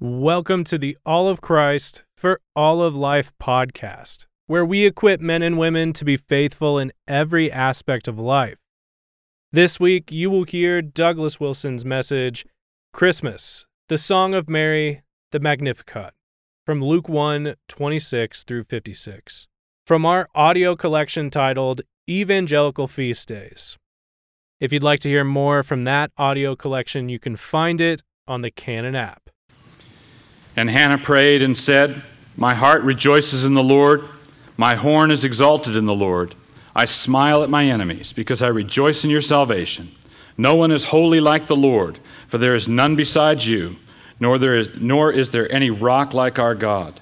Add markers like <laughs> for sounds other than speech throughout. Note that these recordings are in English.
Welcome to the All of Christ for All of Life podcast, where we equip men and women to be faithful in every aspect of life. This week, you will hear Douglas Wilson's message, Christmas, the Song of Mary, the Magnificat, from Luke 1 26 through 56, from our audio collection titled Evangelical Feast Days. If you'd like to hear more from that audio collection, you can find it on the Canon app. And Hannah prayed and said, My heart rejoices in the Lord, my horn is exalted in the Lord. I smile at my enemies because I rejoice in your salvation. No one is holy like the Lord, for there is none besides you, nor, there is, nor is there any rock like our God.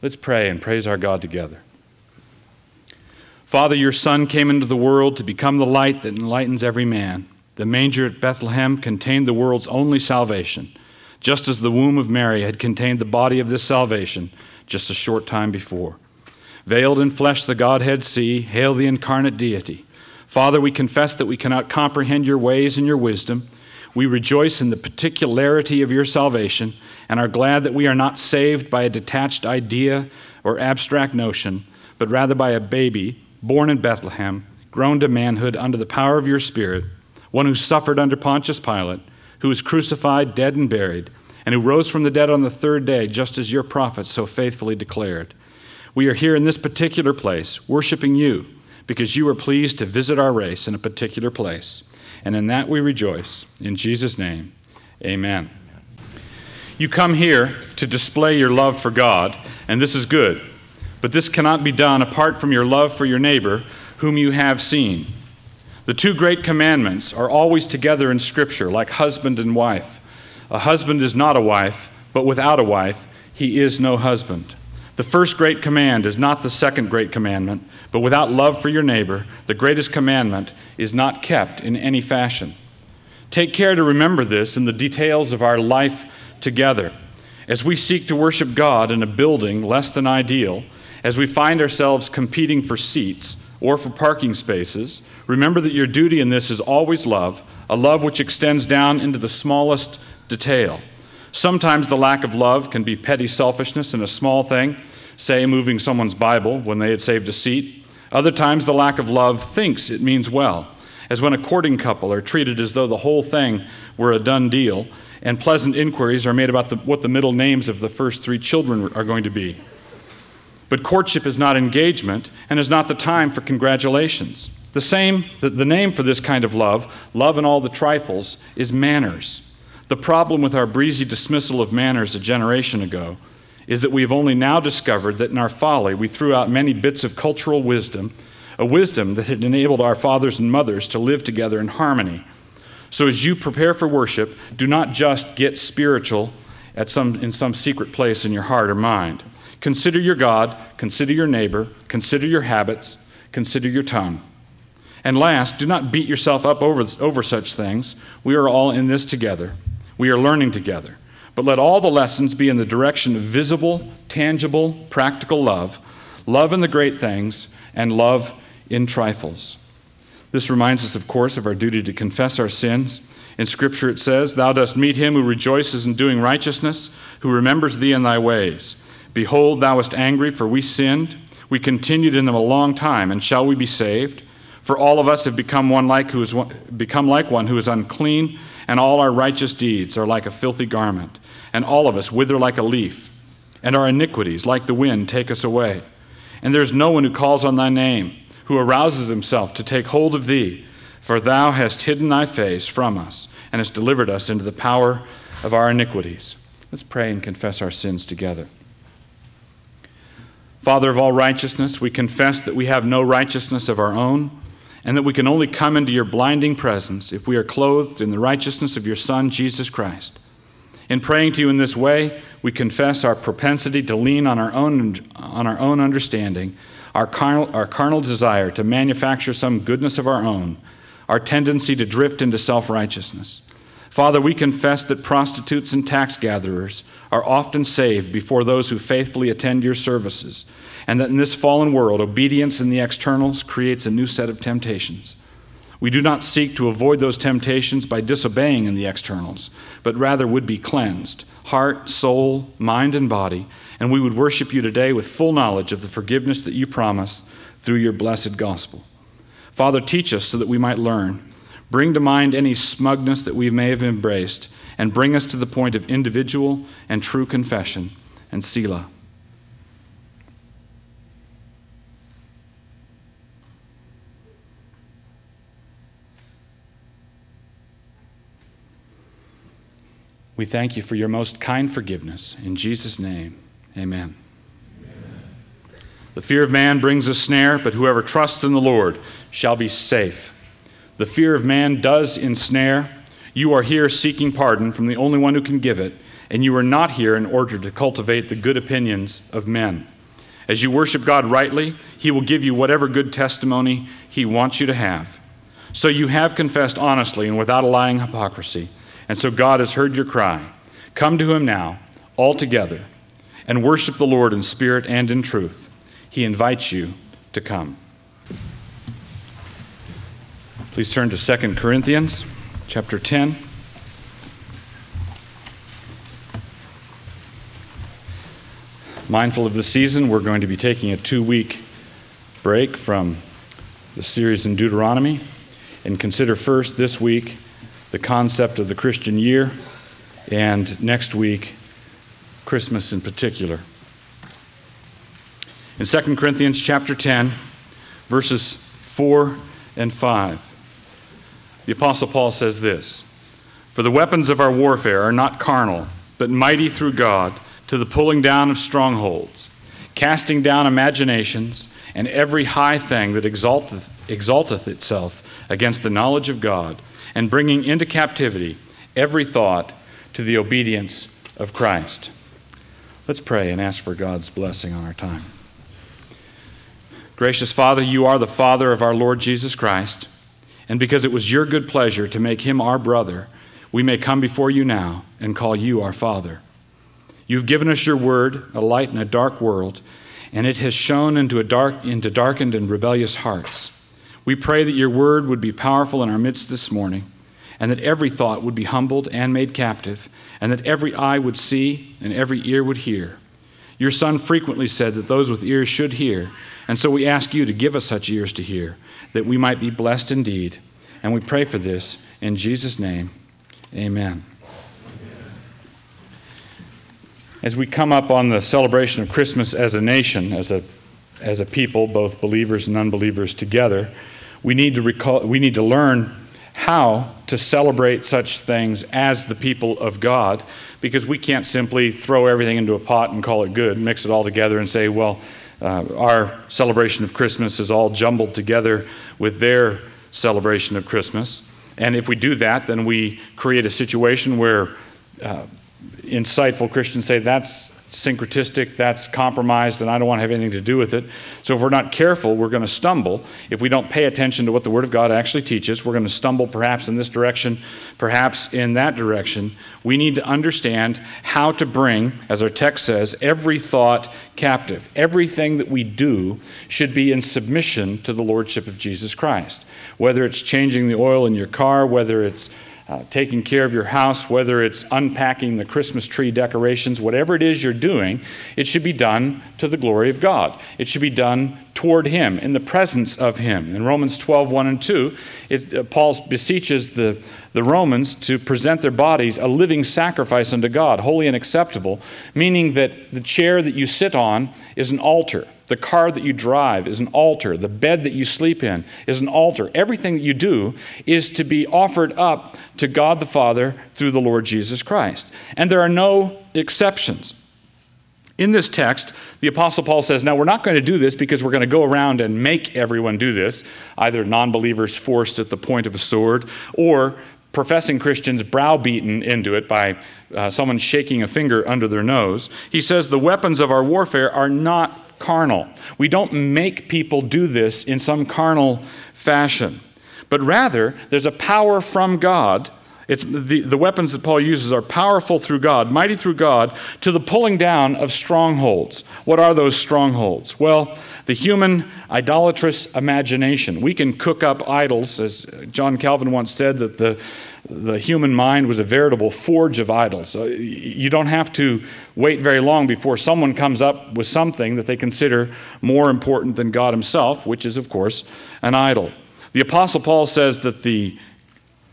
Let's pray and praise our God together. Father, your Son came into the world to become the light that enlightens every man. The manger at Bethlehem contained the world's only salvation just as the womb of Mary had contained the body of this salvation just a short time before. Veiled in flesh, the Godhead see, hail the incarnate deity. Father, we confess that we cannot comprehend your ways and your wisdom. We rejoice in the particularity of your salvation and are glad that we are not saved by a detached idea or abstract notion, but rather by a baby born in Bethlehem, grown to manhood under the power of your Spirit, one who suffered under Pontius Pilate who was crucified, dead, and buried, and who rose from the dead on the third day, just as your prophets so faithfully declared. We are here in this particular place, worshiping you, because you were pleased to visit our race in a particular place. And in that we rejoice. In Jesus' name, amen. You come here to display your love for God, and this is good. But this cannot be done apart from your love for your neighbor, whom you have seen. The two great commandments are always together in Scripture, like husband and wife. A husband is not a wife, but without a wife, he is no husband. The first great command is not the second great commandment, but without love for your neighbor, the greatest commandment is not kept in any fashion. Take care to remember this in the details of our life together. As we seek to worship God in a building less than ideal, as we find ourselves competing for seats or for parking spaces, Remember that your duty in this is always love, a love which extends down into the smallest detail. Sometimes the lack of love can be petty selfishness in a small thing, say moving someone's Bible when they had saved a seat. Other times the lack of love thinks it means well, as when a courting couple are treated as though the whole thing were a done deal, and pleasant inquiries are made about the, what the middle names of the first three children are going to be. But courtship is not engagement and is not the time for congratulations. The same, the, the name for this kind of love, love in all the trifles, is manners. The problem with our breezy dismissal of manners a generation ago is that we have only now discovered that in our folly we threw out many bits of cultural wisdom, a wisdom that had enabled our fathers and mothers to live together in harmony. So as you prepare for worship, do not just get spiritual at some, in some secret place in your heart or mind. Consider your God, consider your neighbor, consider your habits, consider your tongue. And last, do not beat yourself up over, over such things. We are all in this together. We are learning together. But let all the lessons be in the direction of visible, tangible, practical love, love in the great things, and love in trifles. This reminds us, of course, of our duty to confess our sins. In Scripture it says, Thou dost meet him who rejoices in doing righteousness, who remembers thee in thy ways. Behold, thou wast angry, for we sinned. We continued in them a long time, and shall we be saved? For all of us have become one like who is one, become like one who is unclean, and all our righteous deeds are like a filthy garment, and all of us wither like a leaf, and our iniquities, like the wind, take us away. And there is no one who calls on thy name, who arouses himself to take hold of thee, for thou hast hidden thy face from us, and hast delivered us into the power of our iniquities. Let's pray and confess our sins together. Father of all righteousness, we confess that we have no righteousness of our own and that we can only come into your blinding presence if we are clothed in the righteousness of your Son, Jesus Christ. In praying to you in this way, we confess our propensity to lean on our own, on our own understanding, our carnal, our carnal desire to manufacture some goodness of our own, our tendency to drift into self righteousness. Father, we confess that prostitutes and tax gatherers are often saved before those who faithfully attend your services and that in this fallen world, obedience in the externals creates a new set of temptations. We do not seek to avoid those temptations by disobeying in the externals, but rather would be cleansed, heart, soul, mind, and body, and we would worship you today with full knowledge of the forgiveness that you promise through your blessed gospel. Father, teach us so that we might learn. Bring to mind any smugness that we may have embraced, and bring us to the point of individual and true confession and Selah. We thank you for your most kind forgiveness. In Jesus' name, amen. amen. The fear of man brings a snare, but whoever trusts in the Lord shall be safe. The fear of man does ensnare. You are here seeking pardon from the only one who can give it, and you are not here in order to cultivate the good opinions of men. As you worship God rightly, He will give you whatever good testimony He wants you to have. So you have confessed honestly and without a lying hypocrisy. And so God has heard your cry. Come to him now, all together, and worship the Lord in spirit and in truth. He invites you to come. Please turn to 2 Corinthians chapter 10. Mindful of the season, we're going to be taking a two week break from the series in Deuteronomy and consider first this week the concept of the Christian year, and next week, Christmas in particular. In 2 Corinthians chapter 10, verses 4 and 5, the Apostle Paul says this For the weapons of our warfare are not carnal, but mighty through God to the pulling down of strongholds, casting down imaginations and every high thing that exalteth, exalteth itself against the knowledge of God and bringing into captivity every thought to the obedience of Christ. Let's pray and ask for God's blessing on our time. Gracious Father, you are the Father of our Lord Jesus Christ, and because it was your good pleasure to make him our brother, we may come before you now and call you our Father. You've given us your word, a light in a dark world, and it has shone into, a dark, into darkened and rebellious hearts. We pray that your word would be powerful in our midst this morning, and that every thought would be humbled and made captive, and that every eye would see and every ear would hear. Your Son frequently said that those with ears should hear, and so we ask you to give us such ears to hear, that we might be blessed indeed. And we pray for this in Jesus' name. Amen. As we come up on the celebration of Christmas as a nation, as a, as a people, both believers and unbelievers together, we need to recall, we need to learn how to celebrate such things as the people of God because we can't simply throw everything into a pot and call it good, mix it all together and say, well, uh, our celebration of Christmas is all jumbled together with their celebration of Christmas. And if we do that, then we create a situation where uh, insightful Christians say that's syncretistic, that's compromised, and I don't want to have anything to do with it. So if we're not careful, we're going to stumble. If we don't pay attention to what the Word of God actually teaches, we're going to stumble perhaps in this direction, perhaps in that direction. We need to understand how to bring, as our text says, every thought captive. Everything that we do should be in submission to the Lordship of Jesus Christ. Whether it's changing the oil in your car, whether it's uh, taking care of your house, whether it's unpacking the Christmas tree decorations, whatever it is you're doing, it should be done to the glory of God. It should be done toward Him, in the presence of Him. In Romans 12, 1 and 2, it, uh, Paul beseeches the, the Romans to present their bodies a living sacrifice unto God, holy and acceptable, meaning that the chair that you sit on is an altar. The car that you drive is an altar. The bed that you sleep in is an altar. Everything that you do is to be offered up to God the Father through the Lord Jesus Christ. And there are no exceptions. In this text, the Apostle Paul says, Now, we're not going to do this because we're going to go around and make everyone do this, either non believers forced at the point of a sword or professing Christians browbeaten into it by uh, someone shaking a finger under their nose. He says, The weapons of our warfare are not carnal. We don't make people do this in some carnal fashion, but rather there's a power from God. It's the, the weapons that Paul uses are powerful through God, mighty through God, to the pulling down of strongholds. What are those strongholds? Well, the human idolatrous imagination. We can cook up idols, as John Calvin once said, that the, the human mind was a veritable forge of idols. You don't have to wait very long before someone comes up with something that they consider more important than God Himself, which is, of course, an idol. The Apostle Paul says that the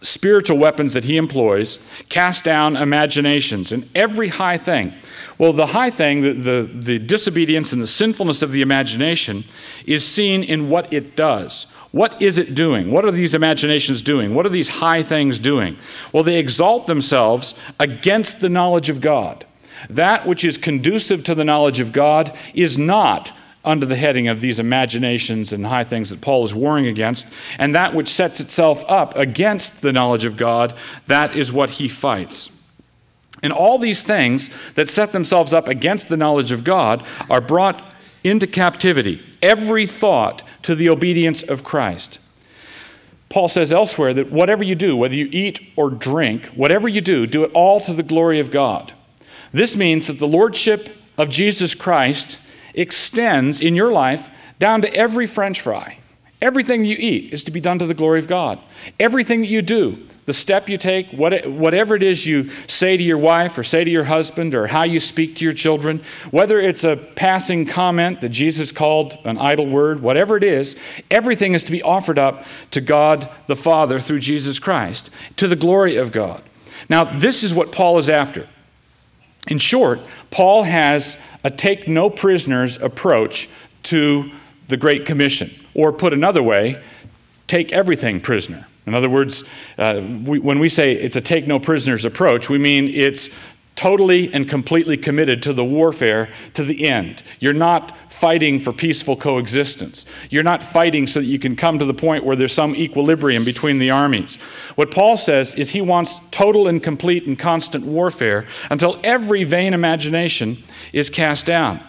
spiritual weapons that he employs cast down imaginations and every high thing. Well, the high thing, the, the, the, disobedience and the sinfulness of the imagination, is seen in what it does. What is it doing? What are these imaginations doing? What are these high things doing? Well, they exalt themselves against the knowledge of God. That which is conducive to the knowledge of God is not under the heading of these imaginations and high things that Paul is warring against. And that which sets itself up against the knowledge of God, that is what he fights. And all these things that set themselves up against the knowledge of God are brought into captivity, every thought to the obedience of Christ. Paul says elsewhere that whatever you do, whether you eat or drink, whatever you do, do it all to the glory of God. This means that the lordship of Jesus Christ extends in your life down to every french fry. Everything you eat is to be done to the glory of God. Everything that you do, the step you take, whatever it is you say to your wife or say to your husband or how you speak to your children, whether it's a passing comment that Jesus called an idle word, whatever it is, everything is to be offered up to God the Father through Jesus Christ, to the glory of God. Now, this is what Paul is after. In short, Paul has a take no prisoners approach to the Great Commission. Or put another way, take everything prisoner. In other words, uh, we, when we say it's a take no prisoners approach, we mean it's totally and completely committed to the warfare to the end. You're not fighting for peaceful coexistence. You're not fighting so that you can come to the point where there's some equilibrium between the armies. What Paul says is he wants total and complete and constant warfare until every vain imagination is cast down.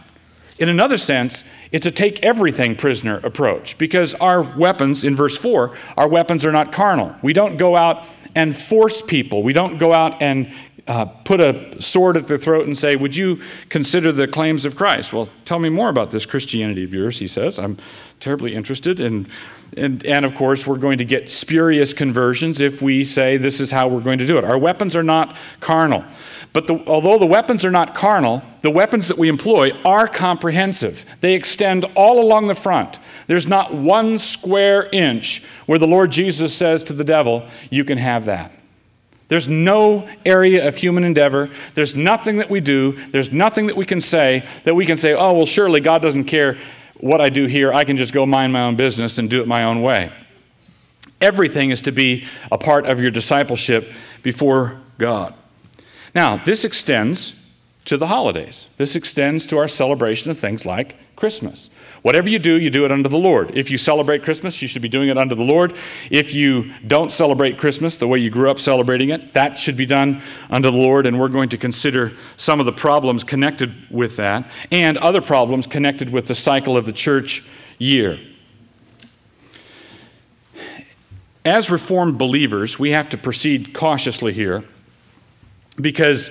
In another sense, it's a take everything prisoner approach because our weapons, in verse 4, our weapons are not carnal. We don't go out and force people. We don't go out and uh, put a sword at their throat and say, Would you consider the claims of Christ? Well, tell me more about this Christianity of yours, he says. I'm terribly interested. And, and, and of course, we're going to get spurious conversions if we say this is how we're going to do it. Our weapons are not carnal. But the, although the weapons are not carnal, the weapons that we employ are comprehensive. They extend all along the front. There's not one square inch where the Lord Jesus says to the devil, You can have that. There's no area of human endeavor. There's nothing that we do. There's nothing that we can say that we can say, oh, well, surely God doesn't care what I do here. I can just go mind my own business and do it my own way. Everything is to be a part of your discipleship before God. Now, this extends to the holidays. This extends to our celebration of things like Christmas. Whatever you do, you do it unto the Lord. If you celebrate Christmas, you should be doing it unto the Lord. If you don't celebrate Christmas the way you grew up celebrating it, that should be done unto the Lord. And we're going to consider some of the problems connected with that and other problems connected with the cycle of the church year. As Reformed believers, we have to proceed cautiously here because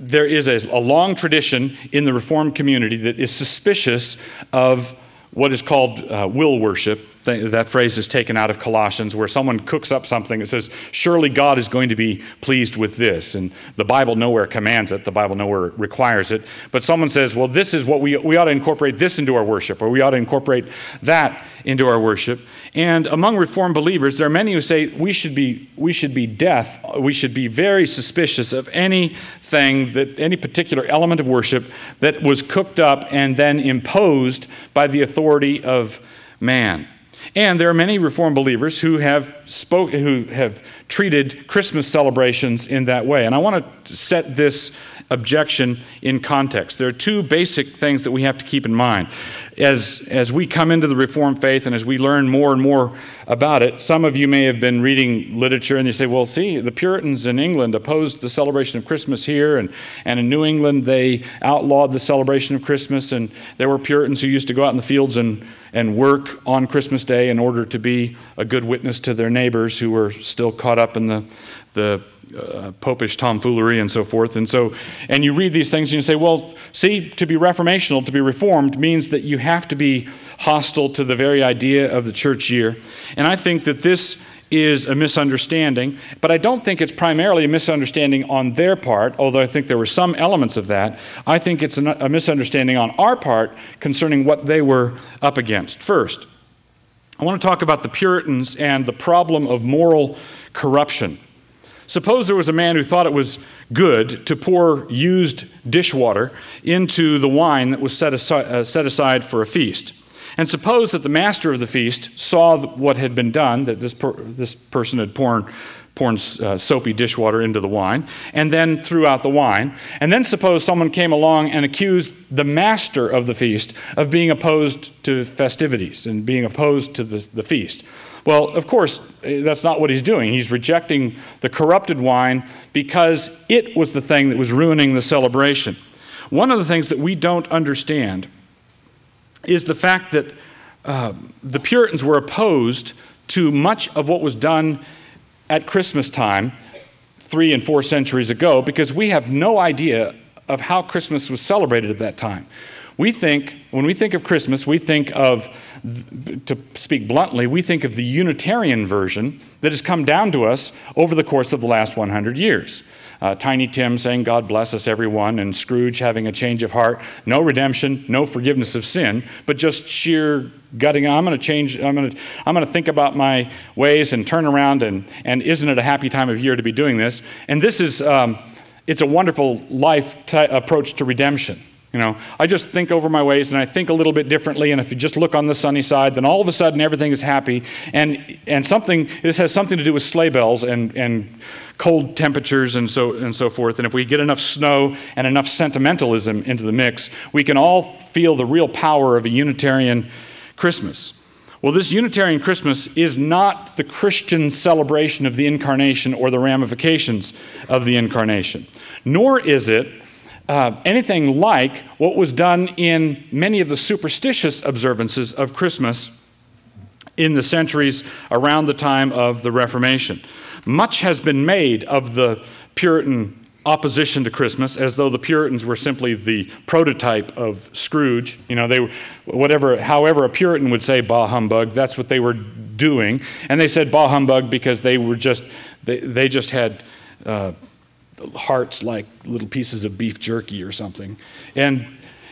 there is a, a, long tradition in the Reformed community that is suspicious of what is called uh, will worship. That phrase is taken out of Colossians, where someone cooks up something that says, Surely God is going to be pleased with this. And the Bible nowhere commands it, the Bible nowhere requires it. But someone says, Well, this is what we, we ought to incorporate this into our worship, or we ought to incorporate that into our worship. And among Reformed believers, there are many who say we should be, we should be deaf, we should be very suspicious of anything, that, any particular element of worship that was cooked up and then imposed by the authority of man. And there are many Reformed believers who have spoke, who have treated Christmas celebrations in that way. And I want to set this objection in context. There are two basic things that we have to keep in mind. As, as we come into the Reformed faith and as we learn more and more about it, some of you may have been reading literature and you say, well, see, the Puritans in England opposed the celebration of Christmas here, and, and in New England they outlawed the celebration of Christmas, and there were Puritans who used to go out in the fields and, and work on Christmas Day in order to be a good witness to their neighbors who were still caught up in the the uh, popish tomfoolery and so forth. And so, and you read these things and you say, well, see, to be reformational, to be reformed, means that you have to be hostile to the very idea of the church year. And I think that this is a misunderstanding, but I don't think it's primarily a misunderstanding on their part, although I think there were some elements of that. I think it's a misunderstanding on our part concerning what they were up against. First, I want to talk about the Puritans and the problem of moral corruption. Suppose there was a man who thought it was good to pour used dishwater into the wine that was set aside, uh, set aside for a feast. And suppose that the master of the feast saw what had been done, that this, per, this person had poured, poured uh, soapy dishwater into the wine, and then threw out the wine. And then suppose someone came along and accused the master of the feast of being opposed to festivities and being opposed to the, the feast. Well, of course, eh, that's not what he's doing. He's rejecting the corrupted wine because it was the thing that was ruining the celebration. One of the things that we don't understand is the fact that uh, the Puritans were opposed to much of what was done at Christmas time three and four centuries ago because we have no idea of how Christmas was celebrated at that time. We think, when we think of Christmas, we think of, to speak bluntly, we think of the Unitarian version that has come down to us over the course of the last 100 years. Uh, Tiny Tim saying, God bless us, everyone, and Scrooge having a change of heart. No redemption, no forgiveness of sin, but just sheer gutting. I'm going to change, I'm going to, I'm to think about my ways and turn around, and, and isn't it a happy time of year to be doing this? And this is, um, it's a wonderful life t- approach to redemption. You know, I just think over my ways and I think a little bit differently. And if you just look on the sunny side, then all of a sudden everything is happy. And, and something, this has something to do with sleigh bells and, and cold temperatures and so, and so forth. And if we get enough snow and enough sentimentalism into the mix, we can all feel the real power of a Unitarian Christmas. Well, this Unitarian Christmas is not the Christian celebration of the incarnation or the ramifications of the incarnation, nor is it uh, anything like what was done in many of the superstitious observances of Christmas in the centuries around the time of the Reformation. Much has been made of the Puritan opposition to Christmas as though the Puritans were simply the prototype of Scrooge. You know, they were, whatever, however, a Puritan would say bah humbug, that's what they were doing. And they said bah humbug because they were just, they, they just had. Uh, hearts like little pieces of beef jerky or something. And,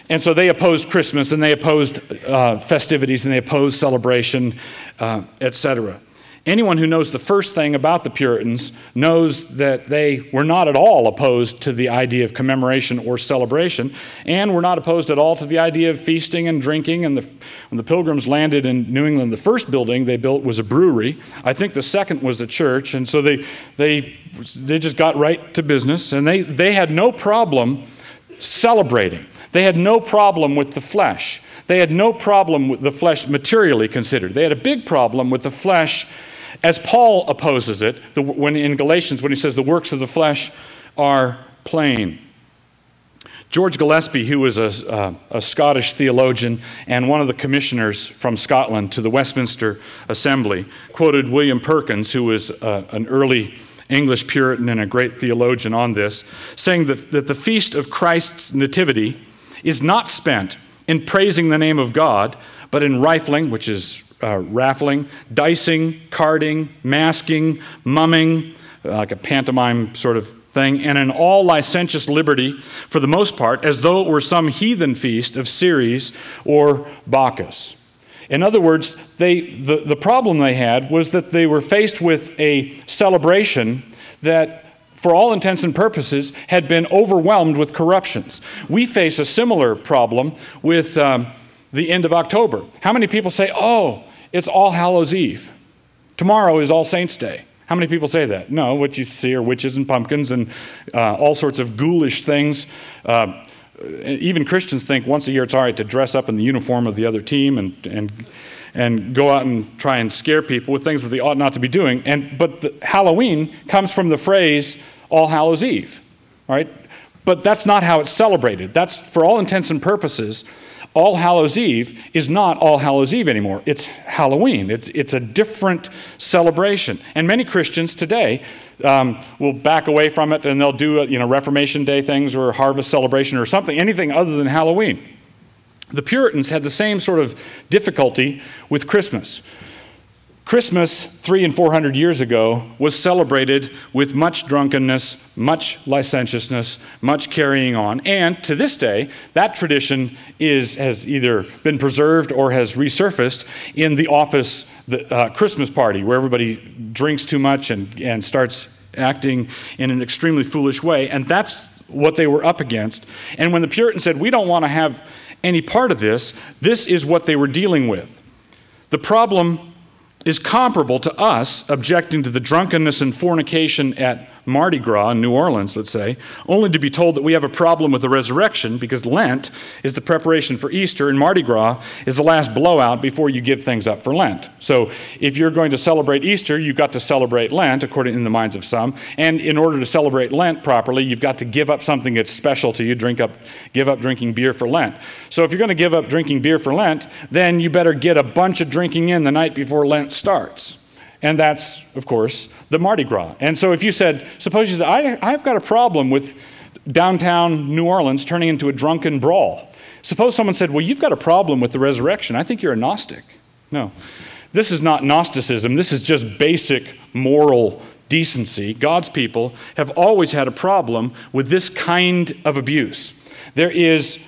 and so they opposed Christmas and they opposed uh, festivities and they opposed celebration, uh, etc. Anyone who knows the first thing about the Puritans knows that they were not at all opposed to the idea of commemoration or celebration, and were not opposed at all to the idea of feasting and drinking. And the, when the Pilgrims landed in New England, the first building they built was a brewery. I think the second was a church, and so they, they, they just got right to business, and they, they had no problem celebrating. They had no problem with the flesh. They had no problem with the flesh materially considered. They had a big problem with the flesh as Paul opposes it the, when in Galatians when he says the works of the flesh are plain. George Gillespie, who was a, uh, a, Scottish theologian and one of the commissioners from Scotland to the Westminster Assembly, quoted William Perkins, who was uh, an early English Puritan and a great theologian on this, saying that, that the feast of Christ's Nativity is not spent in praising the name of God, but in rifling, which is uh, raffling, dicing, carding, masking, mumming, uh, like a pantomime sort of thing, and in all licentious liberty, for the most part, as though it were some heathen feast of Ceres or Bacchus. In other words, they, the, the problem they had was that they were faced with a celebration that for all intents and purposes, had been overwhelmed with corruptions. We face a similar problem with um, the end of October. How many people say, oh, it's All Hallows Eve? Tomorrow is All Saints' Day. How many people say that? No, what you see are witches and pumpkins and uh, all sorts of ghoulish things. Uh, even Christians think once a year it's all right to dress up in the uniform of the other team and, and, and go out and try and scare people with things that they ought not to be doing. And, but the, Halloween comes from the phrase All Hallows Eve, right? But that's not how it's celebrated. That's, for all intents and purposes, All Hallows Eve is not All Hallows Eve anymore. It's Halloween. It's, it's a different celebration. And many Christians today um, will back away from it and they'll do you know, Reformation Day things or harvest celebration or something, anything other than Halloween. The Puritans had the same sort of difficulty with Christmas. Christmas, three and four hundred years ago, was celebrated with much drunkenness, much licentiousness, much carrying on. And to this day, that tradition is, has either been preserved or has resurfaced in the office the, uh, Christmas party, where everybody drinks too much and, and starts acting in an extremely foolish way. And that's what they were up against. And when the Puritans said, We don't want to have any part of this, this is what they were dealing with. The problem is comparable to us objecting to the drunkenness and fornication at Mardi Gras in New Orleans, let's say, only to be told that we have a problem with the resurrection because Lent is the preparation for Easter and Mardi Gras is the last blowout before you give things up for Lent. So if you're going to celebrate Easter, you've got to celebrate Lent, according in the minds of some. And in order to celebrate Lent properly, you've got to give up something that's special to you, drink up, give up drinking beer for Lent. So if you're going to give up drinking beer for Lent, then you better get a bunch of drinking in the night before Lent starts. And that's, of course, the Mardi Gras. And so if you said, suppose you said, I, I've got a problem with downtown New Orleans turning into a drunken brawl. Suppose someone said, Well, you've got a problem with the resurrection. I think you're a Gnostic. No. This is not Gnosticism. This is just basic moral decency. God's people have always had a problem with this kind of abuse. There is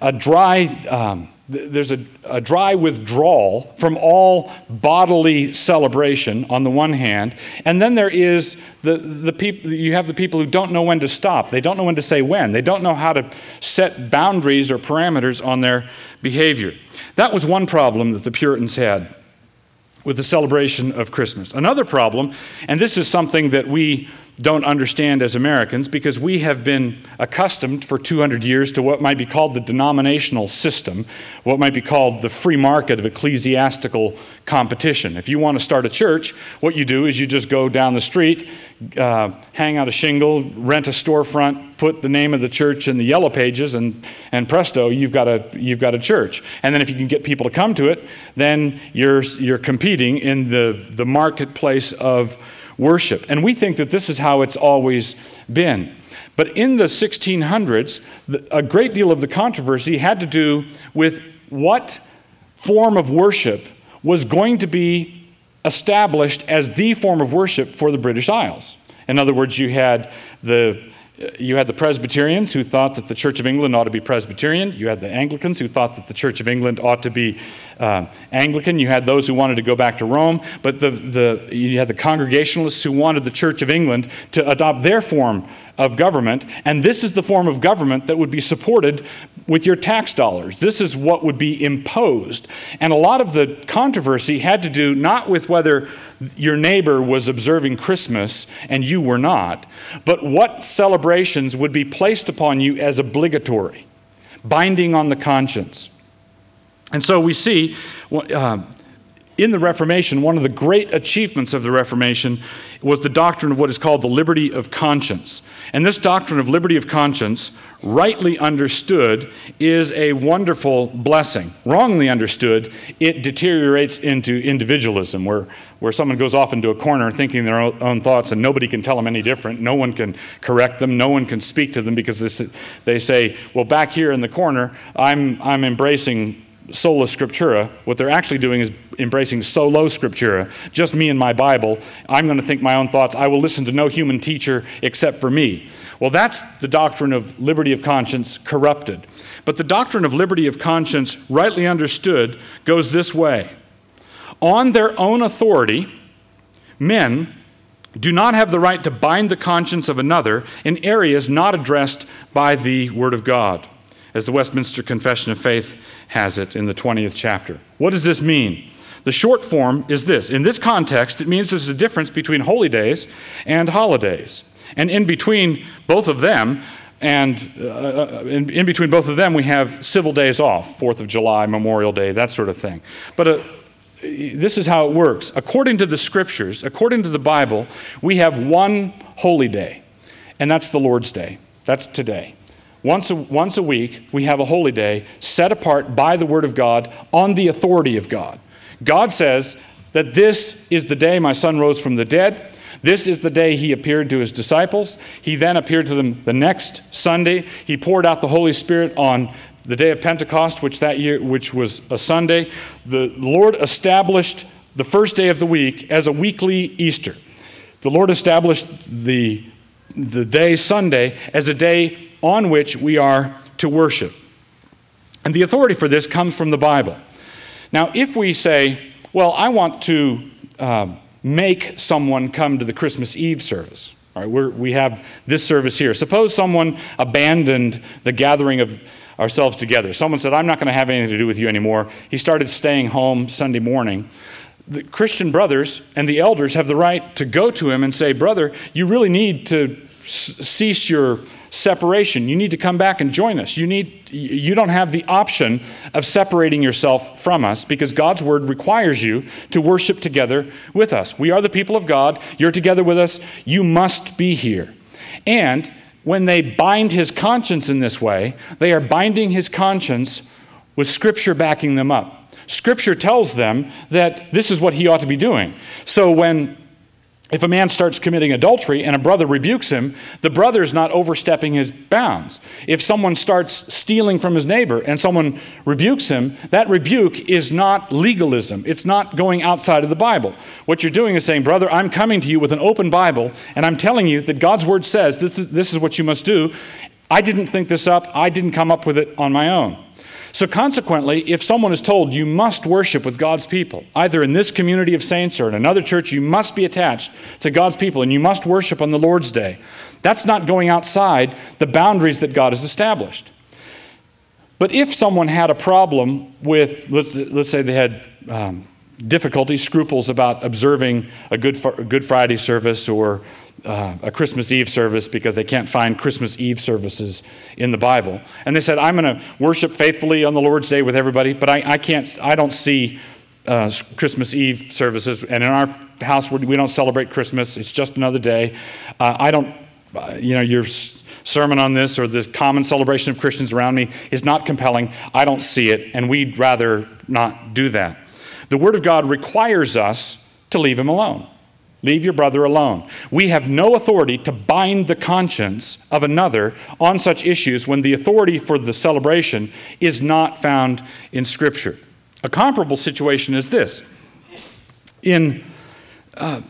a dry, um, there's a, a, dry withdrawal from all bodily celebration on the one hand, and then there is the, the people, you have the people who don't know when to stop. They don't know when to say when. They don't know how to set boundaries or parameters on their behavior. That was one problem that the Puritans had with the celebration of Christmas. Another problem, and this is something that we don't understand as Americans because we have been accustomed for 200 years to what might be called the denominational system, what might be called the free market of ecclesiastical competition. If you want to start a church, what you do is you just go down the street, uh, hang out a shingle, rent a storefront, put the name of the church in the yellow pages, and, and presto, you've got, a, you've got a church. And then if you can get people to come to it, then you're, you're competing in the, the marketplace of worship. And we think that this is how it's always been. But in the 1600s, a great deal of the controversy had to do with what form of worship was going to be established as the form of worship for the British Isles. In other words, you had the you had the Presbyterians who thought that the Church of England ought to be Presbyterian. You had the Anglicans who thought that the Church of England ought to be uh, Anglican. You had those who wanted to go back to Rome. But the, the, you had the Congregationalists who wanted the Church of England to adopt their form of government. And this is the form of government that would be supported with your tax dollars. This is what would be imposed. And a lot of the controversy had to do not with whether your neighbor was observing Christmas and you were not, but what celebrations would be placed upon you as obligatory, binding on the conscience. And so we see uh, in the Reformation, one of the great achievements of the Reformation was the doctrine of what is called the liberty of conscience. And this doctrine of liberty of conscience, rightly understood, is a wonderful blessing. Wrongly understood, it deteriorates into individualism, where, where someone goes off into a corner thinking their own, own thoughts and nobody can tell them any different. No one can correct them. No one can speak to them because this, they say, well, back here in the corner, I'm, I'm embracing sola scriptura. What they're actually doing is embracing solo scriptura, just me and my Bible. I'm going to think my own thoughts. I will listen to no human teacher except for me. Well, that's the doctrine of liberty of conscience corrupted. But the doctrine of liberty of conscience, rightly understood, goes this way On their own authority, men do not have the right to bind the conscience of another in areas not addressed by the Word of God as the Westminster Confession of Faith has it in the 20th chapter. What does this mean? The short form is this. In this context, it means there's a difference between holy days and holidays. And in between both of them, and uh, uh in, in, between both of them, we have civil days off, 4th of July, Memorial Day, that sort of thing. But uh, this is how it works. According to the scriptures, according to the Bible, we have one holy day, and that's the Lord's Day. That's today. Once a, once a week, we have a holy day set apart by the Word of God on the authority of God. God says that this is the day my son rose from the dead. This is the day he appeared to his disciples. He then appeared to them the next Sunday. He poured out the Holy Spirit on the day of Pentecost, which that year, which was a Sunday. The Lord established the first day of the week as a weekly Easter. The Lord established the, the day Sunday as a day on which we are to worship. And the authority for this comes from the Bible. Now, if we say, well, I want to uh, make someone come to the Christmas Eve service, all right, we have this service here. Suppose someone abandoned the gathering of ourselves together. Someone said, I'm not going to have anything to do with you anymore. He started staying home Sunday morning. The Christian brothers and the elders have the right to go to him and say, Brother, you really need to cease your separation. You need to come back and join us. You, need, you don't have the option of separating yourself from us because God's word requires you to worship together with us. We are the people of God. You're together with us. You must be here. And when they bind his conscience in this way, they are binding his conscience with Scripture backing them up. Scripture tells them that this is what he ought to be doing. So when if a man starts committing adultery and a brother rebukes him, the brother is not overstepping his bounds. If someone starts stealing from his neighbor and someone rebukes him, that rebuke is not legalism. It's not going outside of the Bible. What you're doing is saying, Brother, I'm coming to you with an open Bible, and I'm telling you that God's word says this, this is what you must do. I didn't think this up, I didn't come up with it on my own. So, consequently, if someone is told you must worship with God's people, either in this community of saints or in another church, you must be attached to God's people and you must worship on the Lord's day, that's not going outside the boundaries that God has established. But if someone had a problem with, let's, let's say they had um, difficulties, scruples about observing a Good, a Good Friday service or uh, a Christmas Eve service because they can't find Christmas Eve services in the Bible. And they said, I'm going to worship faithfully on the Lord's Day with everybody, but I, I can't, I don't see uh, Christmas Eve services. And in our house, we don't celebrate Christmas. It's just another day. Uh, I don't, uh, you know, your sermon on this or the common celebration of Christians around me is not compelling. I don't see it, and we'd rather not do that. The Word of God requires us to leave Him alone. Leave your brother alone. We have no authority to bind the conscience of another on such issues when the authority for the celebration is not found in Scripture. A comparable situation is this. In, uh,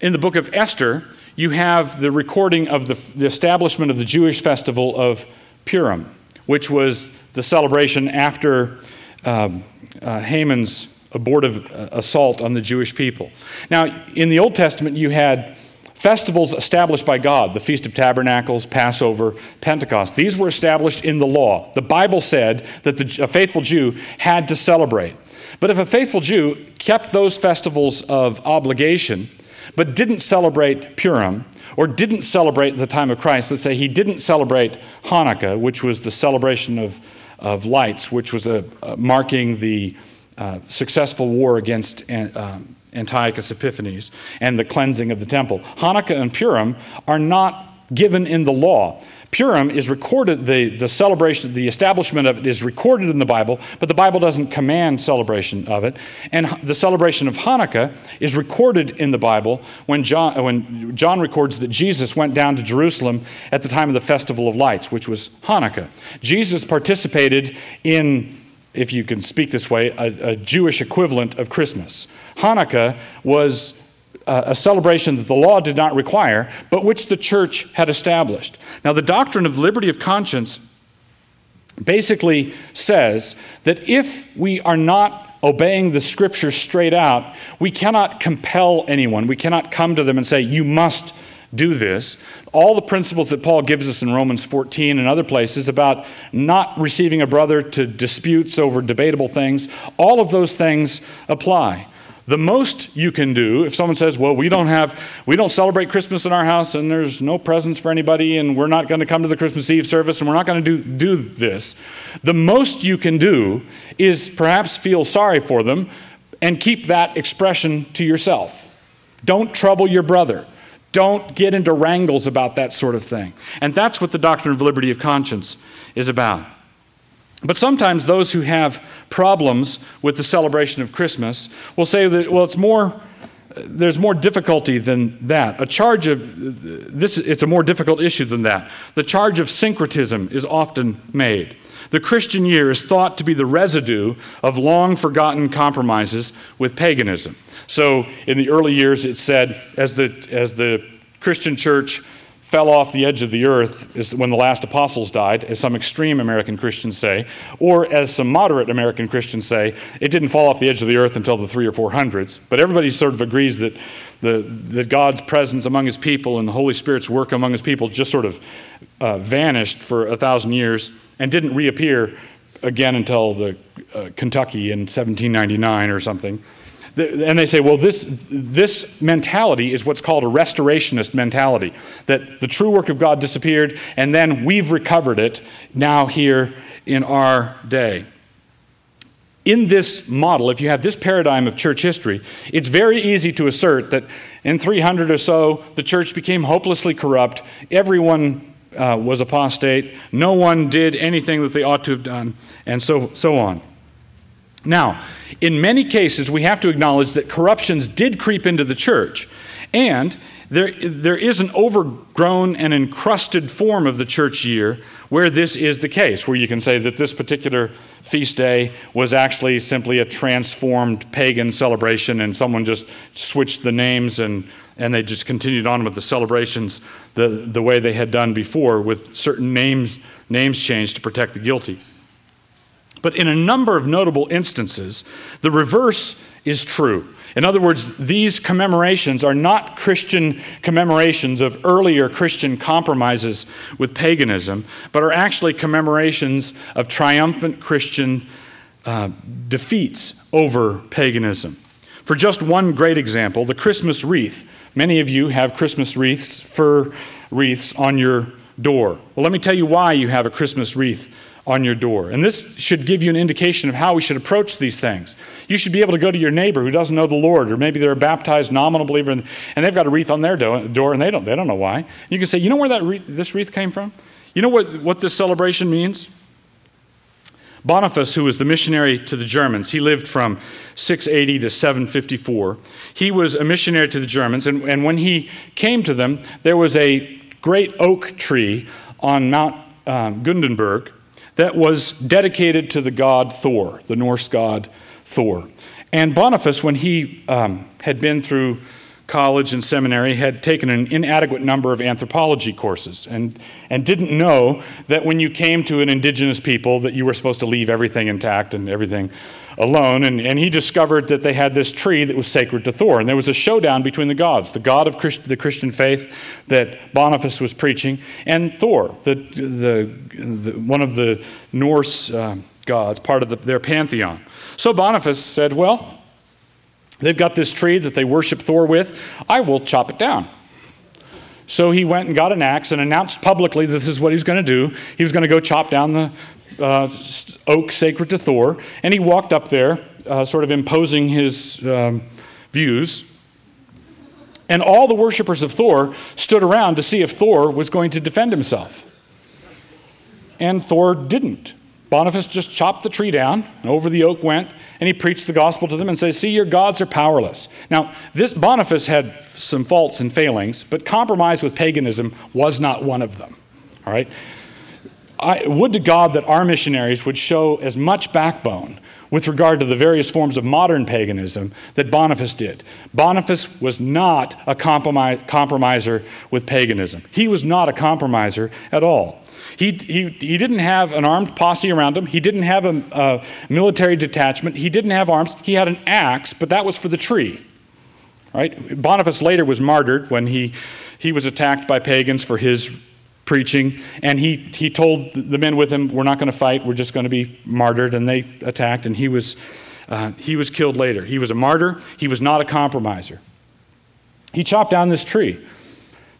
in the book of Esther, you have the recording of the, the establishment of the Jewish festival of Purim, which was the celebration after um, uh, Haman's abortive assault on the Jewish people. Now, in the Old Testament, you had festivals established by God the Feast of Tabernacles, Passover, Pentecost. These were established in the law. The Bible said that the, a faithful Jew had to celebrate. But if a faithful Jew kept those festivals of obligation, but didn't celebrate Purim, or didn't celebrate the time of Christ, let's say he didn't celebrate Hanukkah, which was the celebration of, of lights, which was a marking the uh, successful war against uh, Antiochus Epiphanes and the cleansing of the temple. Hanukkah and Purim are not given in the law. Purim is recorded, the, the celebration, the establishment of it is recorded in the Bible, but the Bible doesn't command celebration of it. And the celebration of Hanukkah is recorded in the Bible when John, when John records that Jesus went down to Jerusalem at the time of the Festival of Lights, which was Hanukkah. Jesus participated in if you can speak this way, a, a Jewish equivalent of Christmas. Hanukkah was a, a celebration that the law did not require, but which the church had established. Now, the doctrine of liberty of conscience basically says that if we are not obeying the scripture straight out, we cannot compel anyone. We cannot come to them and say, You must do this. All the principles that Paul gives us in Romans 14 and other places about not receiving a brother to disputes over debatable things, all of those things apply. The most you can do, if someone says, Well, we don't have, we don't celebrate Christmas in our house and there's no presents for anybody and we're not going to come to the Christmas Eve service and we're not going to do, do this, the most you can do is perhaps feel sorry for them and keep that expression to yourself. Don't trouble your brother. Don't get into wrangles about that sort of thing. And that's what the doctrine of liberty of conscience is about. But sometimes those who have problems with the celebration of Christmas will say that, well, it's more, there's more difficulty than that. A charge of, this, it's a more difficult issue than that. The charge of syncretism is often made. The Christian year is thought to be the residue of long forgotten compromises with paganism. So in the early years, it said, as the, as the Christian church fell off the edge of the earth is when the last apostles died, as some extreme American Christians say, or as some moderate American Christians say, it didn't fall off the edge of the earth until the three or four hundreds. But everybody sort of agrees that, the, that God's presence among his people and the Holy Spirit's work among his people just sort of uh, vanished for a thousand years and didn't reappear again until the uh, Kentucky in 1799 or something and they say, well, this, this mentality is what's called a restorationist mentality that the true work of God disappeared and then we've recovered it now here in our day. In this model, if you have this paradigm of church history, it's very easy to assert that in 300 or so, the church became hopelessly corrupt. Everyone uh, was apostate. No one did anything that they ought to have done, and so, so on. Now, in many cases, we have to acknowledge that corruptions did creep into the church, and there, there is an overgrown and encrusted form of the church year where this is the case, where you can say that this particular feast day was actually simply a transformed pagan celebration, and someone just switched the names and, and they just continued on with the celebrations the, the way they had done before, with certain names, names changed to protect the guilty. But in a number of notable instances, the reverse is true. In other words, these commemorations are not Christian commemorations of earlier Christian compromises with paganism, but are actually commemorations of triumphant Christian uh, defeats over paganism. For just one great example, the Christmas wreath. Many of you have Christmas wreaths, fir wreaths on your door. Well, let me tell you why you have a Christmas wreath on your door. And this should give you an indication of how we should approach these things. You should be able to go to your neighbor who doesn't know the Lord, or maybe they're a baptized nominal believer and, they've got a wreath on their door and they don't, they don't know why. You can say, You know where that wreath, this wreath came from? You know what, what this celebration means? Boniface, who was the missionary to the Germans, he lived from 680 to 754. He was a missionary to the Germans, and, and when he came to them, there was a great oak tree on Mount um, Gundenberg that was dedicated to the god Thor, the Norse god Thor. And Boniface, when he um, had been through college and seminary, had taken an inadequate number of anthropology courses and, and didn't know that when you came to an indigenous people that you were supposed to leave everything intact and everything alone. And, and he discovered that they had this tree that was sacred to Thor. And there was a showdown between the gods the God of Christ, the Christian faith that Boniface was preaching, and Thor, the, the, the one of the Norse uh, gods, part of the, their pantheon. So Boniface said, Well, they've got this tree that they worship Thor with. I will chop it down. So he went and got an axe and announced publicly this is what he's going to do. He was going to go chop down the, uh, oak sacred to Thor, and he walked up there, uh, sort of imposing his um, views. And all the worshippers of Thor stood around to see if Thor was going to defend himself. And Thor didn't. Boniface just chopped the tree down, and over the oak went, and he preached the gospel to them and said, See, your gods are powerless. Now, this, Boniface had some faults and failings, but compromise with paganism was not one of them. All right? I would to God that our missionaries would show as much backbone with regard to the various forms of modern paganism that Boniface did. Boniface was not a compromiser with paganism. He was not a compromiser at all. He, he, he didn't have an armed posse around him. He didn't have a, a military detachment. He didn't have arms. He had an axe, but that was for the tree. Right? Boniface later was martyred when he, he was attacked by pagans for his preaching, and he, he told the men with him, We're not going to fight, we're just going to be martyred. And they attacked, and he was, uh, he was killed later. He was a martyr, he was not a compromiser. He chopped down this tree.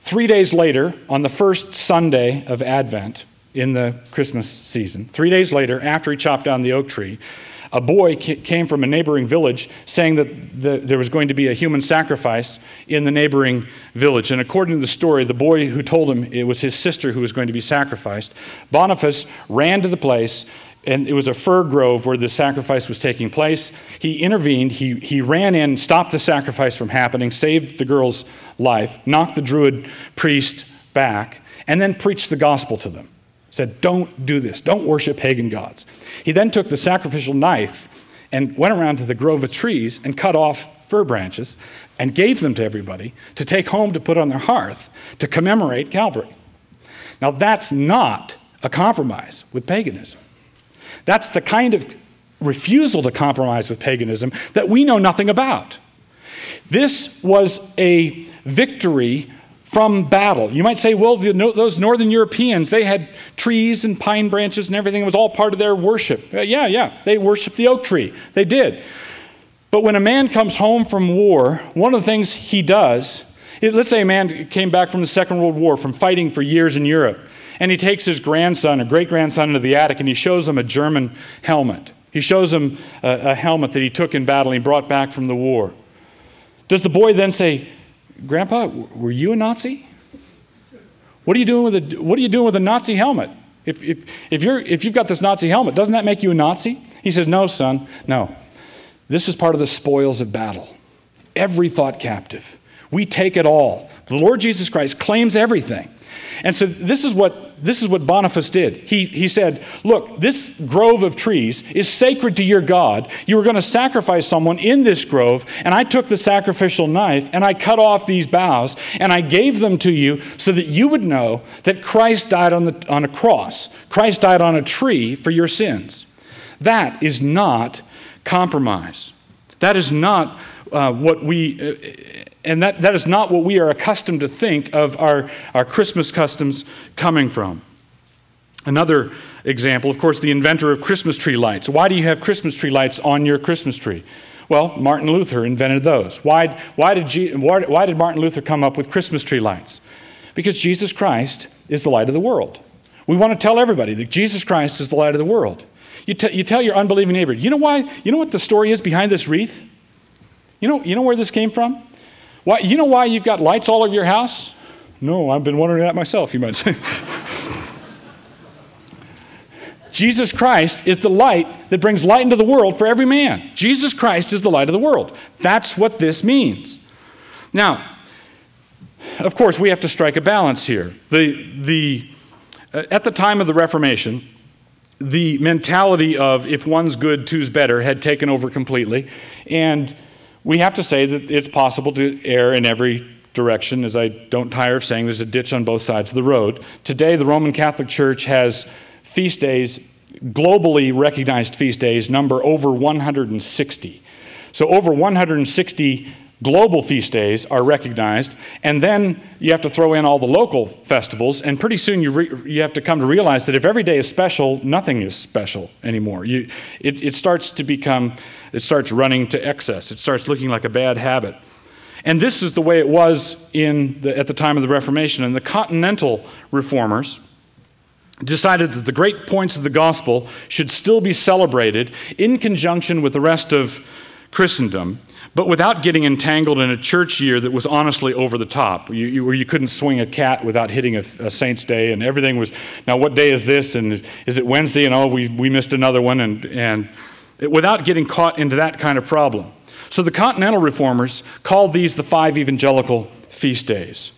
Three days later, on the first Sunday of Advent in the Christmas season, three days later, after he chopped down the oak tree, a boy came from a neighboring village saying that the, there was going to be a human sacrifice in the neighboring village. And according to the story, the boy who told him it was his sister who was going to be sacrificed, Boniface ran to the place. And it was a fir grove where the sacrifice was taking place. He intervened. He, he ran in, stopped the sacrifice from happening, saved the girl's life, knocked the druid priest back, and then preached the gospel to them said, Don't do this. Don't worship pagan gods. He then took the sacrificial knife and went around to the grove of trees and cut off fir branches and gave them to everybody to take home to put on their hearth to commemorate Calvary. Now, that's not a compromise with paganism. That's the kind of refusal to compromise with paganism that we know nothing about. This was a victory from battle. You might say, well, the, those northern Europeans, they had trees and pine branches and everything. It was all part of their worship. Uh, yeah, yeah, they worshiped the oak tree. They did. But when a man comes home from war, one of the things he does, let's say a man came back from the Second World War from fighting for years in Europe, and he takes his grandson or great grandson into the attic and he shows him a German helmet. He shows him a, a helmet that he took in battle and he brought back from the war. Does the boy then say, Grandpa, were you a Nazi? What are you doing with a, what are you doing with a Nazi helmet? If, if, if, you're, if you've got this Nazi helmet, doesn't that make you a Nazi? He says, No, son, no. This is part of the spoils of battle. Every thought captive. We take it all. The Lord Jesus Christ claims everything. And so this is what this is what Boniface did. He, he said, Look, this grove of trees is sacred to your God. You were going to sacrifice someone in this grove, and I took the sacrificial knife and I cut off these boughs and I gave them to you so that you would know that Christ died on, the, on a cross. Christ died on a tree for your sins. That is not compromise. That is not uh, what we. And that, that is not what we are accustomed to think of our, our Christmas customs coming from. Another example, of course, the inventor of Christmas tree lights. Why do you have Christmas tree lights on your Christmas tree? Well, Martin Luther invented those. Why, why, did, why, why did Martin Luther come up with Christmas tree lights? Because Jesus Christ is the light of the world. We want to tell everybody that Jesus Christ is the light of the world. You, t- you tell your unbelieving neighbor, you know why? You know what the story is behind this wreath? You know, you know where this came from? Why, you know why you've got lights all over your house? No, I've been wondering that myself, you might say. <laughs> Jesus Christ is the light that brings light into the world for every man. Jesus Christ is the light of the world. That's what this means. Now, of course, we have to strike a balance here. The, the, uh, at the time of the Reformation, the mentality of if one's good, two's better had taken over completely. And we have to say that it's possible to err in every direction, as I don't tire of saying, there's a ditch on both sides of the road. Today, the Roman Catholic Church has feast days, globally recognized feast days, number over 160. So, over 160 global feast days are recognized, and then you have to throw in all the local festivals, and pretty soon you, re- you have to come to realize that if every day is special, nothing is special anymore. You, it, it starts to become, it starts running to excess, it starts looking like a bad habit. And this is the way it was in the, at the time of the Reformation. And the continental reformers decided that the great points of the gospel should still be celebrated in conjunction with the rest of Christendom but without getting entangled in a church year that was honestly over the top, you, you, where you couldn't swing a cat without hitting a, a, saint's day, and everything was, now what day is this, and is it Wednesday, and oh, we, we missed another one, and, and without getting caught into that kind of problem. So the Continental Reformers called these the five evangelical feast days.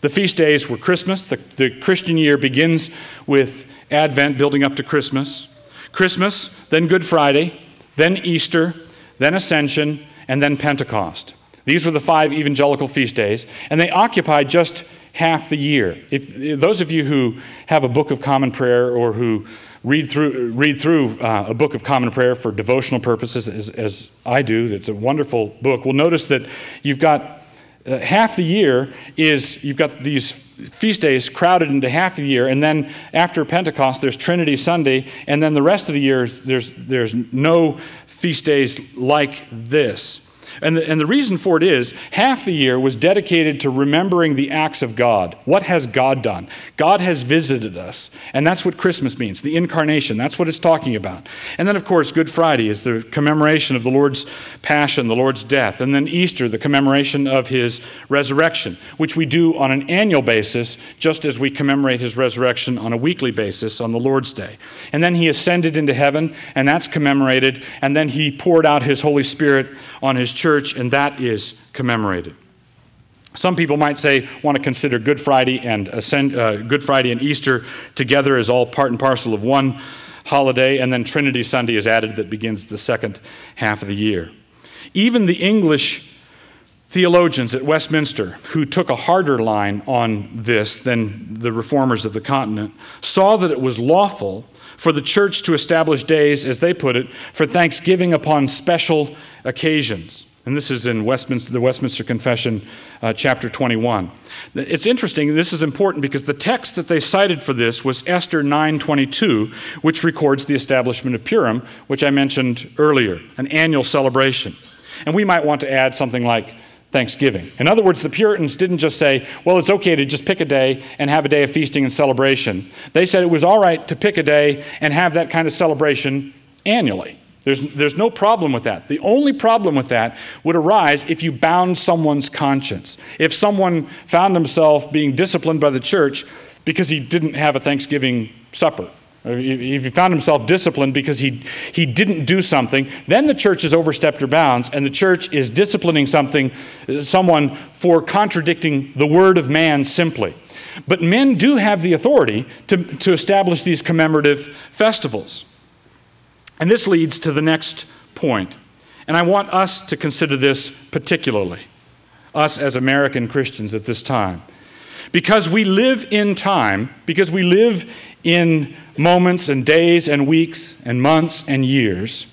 The feast days were Christmas. The, the Christian year begins with Advent, building up to Christmas. Christmas, then Good Friday, then Easter, then Ascension, and then Pentecost. These were the five evangelical feast days, and they occupied just half the year. If those of you who have a book of common prayer or who read through, read through uh, a book of common prayer for devotional purposes, as, as, I do, it's a wonderful book, We'll notice that you've got uh, half the year is you've got these feast days crowded into half the year, and then after Pentecost, there's Trinity Sunday, and then the rest of the year, there's, there's no feast days like this. And the, and the reason for it is half the year was dedicated to remembering the acts of God. What has God done? God has visited us. And that's what Christmas means the incarnation. That's what it's talking about. And then, of course, Good Friday is the commemoration of the Lord's passion, the Lord's death. And then Easter, the commemoration of his resurrection, which we do on an annual basis, just as we commemorate his resurrection on a weekly basis on the Lord's Day. And then he ascended into heaven, and that's commemorated. And then he poured out his Holy Spirit on his church, and that is commemorated. Some people might say want to consider Good Friday and Ascend, uh, Good Friday and Easter together as all part and parcel of one holiday, and then Trinity Sunday is added that begins the second half of the year. Even the English theologians at Westminster, who took a harder line on this than the reformers of the continent, saw that it was lawful for the church to establish days, as they put it, for thanksgiving upon special occasions. And this is in Westminster, the Westminster Confession, uh, chapter 21. It's interesting, this is important because the text that they cited for this was Esther 9:22, which records the establishment of Purim, which I mentioned earlier, an annual celebration. And we might want to add something like Thanksgiving. In other words, the Puritans didn't just say, well, it's okay to just pick a day and have a day of feasting and celebration. They said it was all right to pick a day and have that kind of celebration annually. There's, there's no problem with that. The only problem with that would arise if you bound someone's conscience. If someone found himself being disciplined by the church because he didn't have a Thanksgiving supper. If he found himself disciplined because he, he didn't do something, then the church has overstepped her bounds, and the church is disciplining something, someone for contradicting the word of man simply. But men do have the authority to, to establish these commemorative festivals. And this leads to the next point. And I want us to consider this particularly, us as American Christians at this time. Because we live in time, because we live in moments and days and weeks and months and years,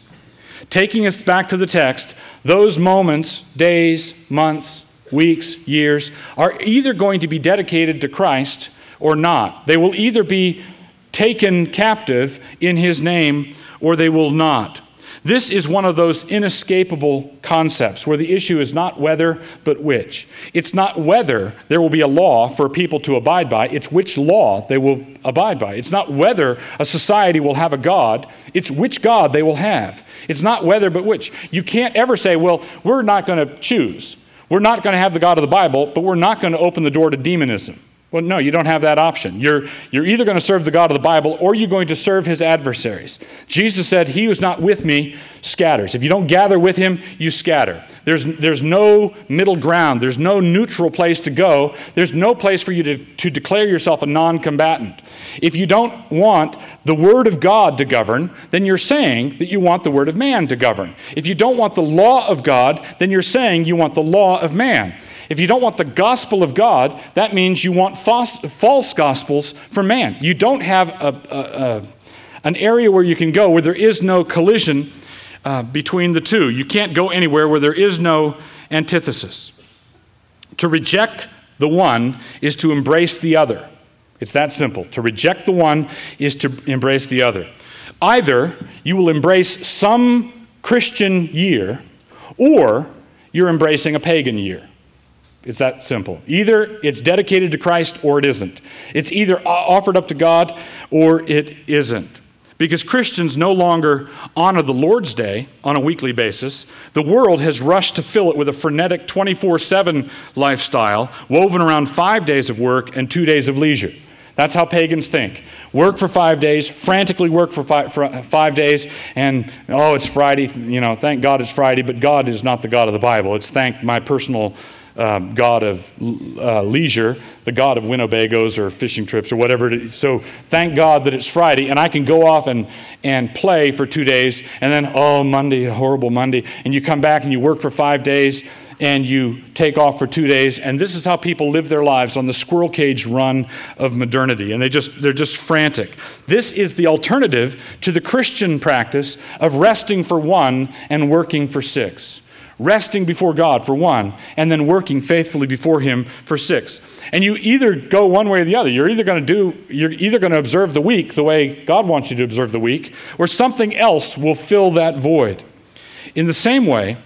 taking us back to the text, those moments, days, months, weeks, years, are either going to be dedicated to Christ or not. They will either be taken captive in his name or they will not. This is one of those inescapable concepts where the issue is not whether, but which. It's not whether there will be a law for people to abide by, it's which law they will abide by. It's not whether a society will have a God, it's which God they will have. It's not whether, but which. You can't ever say, well, we're not going to choose. We're not going to have the God of the Bible, but we're not going to open the door to demonism. Well, no, you don't have that option. You're, you're either going to serve the God of the Bible or you're going to serve his adversaries. Jesus said, He who's not with me scatters. If you don't gather with him, you scatter. There's, there's no middle ground, there's no neutral place to go, there's no place for you to, to declare yourself a non combatant. If you don't want the Word of God to govern, then you're saying that you want the Word of man to govern. If you don't want the law of God, then you're saying you want the law of man. If you don't want the gospel of God, that means you want false, false gospels for man. You don't have a, a, a, an area where you can go where there is no collision uh, between the two. You can't go anywhere where there is no antithesis. To reject the one is to embrace the other. It's that simple. To reject the one is to embrace the other. Either you will embrace some Christian year, or you're embracing a pagan year. It's that simple. Either it's dedicated to Christ or it isn't. It's either offered up to God or it isn't. Because Christians no longer honor the Lord's Day on a weekly basis. The world has rushed to fill it with a frenetic 24 7 lifestyle woven around five days of work and two days of leisure. That's how pagans think. Work for five days, frantically work for five, for five, days, and oh, it's Friday. You know, thank God it's Friday, but God is not the God of the Bible. It's thank my personal um, god of uh, leisure, the god of Winnebagos or fishing trips or whatever it is. So thank God that it's Friday and I can go off and, and play for two days and then, oh, Monday, horrible Monday. And you come back and you work for five days and you take off for two days. And this is how people live their lives on the squirrel cage run of modernity. And they just, they're just frantic. This is the alternative to the Christian practice of resting for one and working for six resting before God for one, and then working faithfully before Him for six. And you either go one way or the other. You're either going to do, you're either going to observe the week the way God wants you to observe the week, or something else will fill that void. In the same way,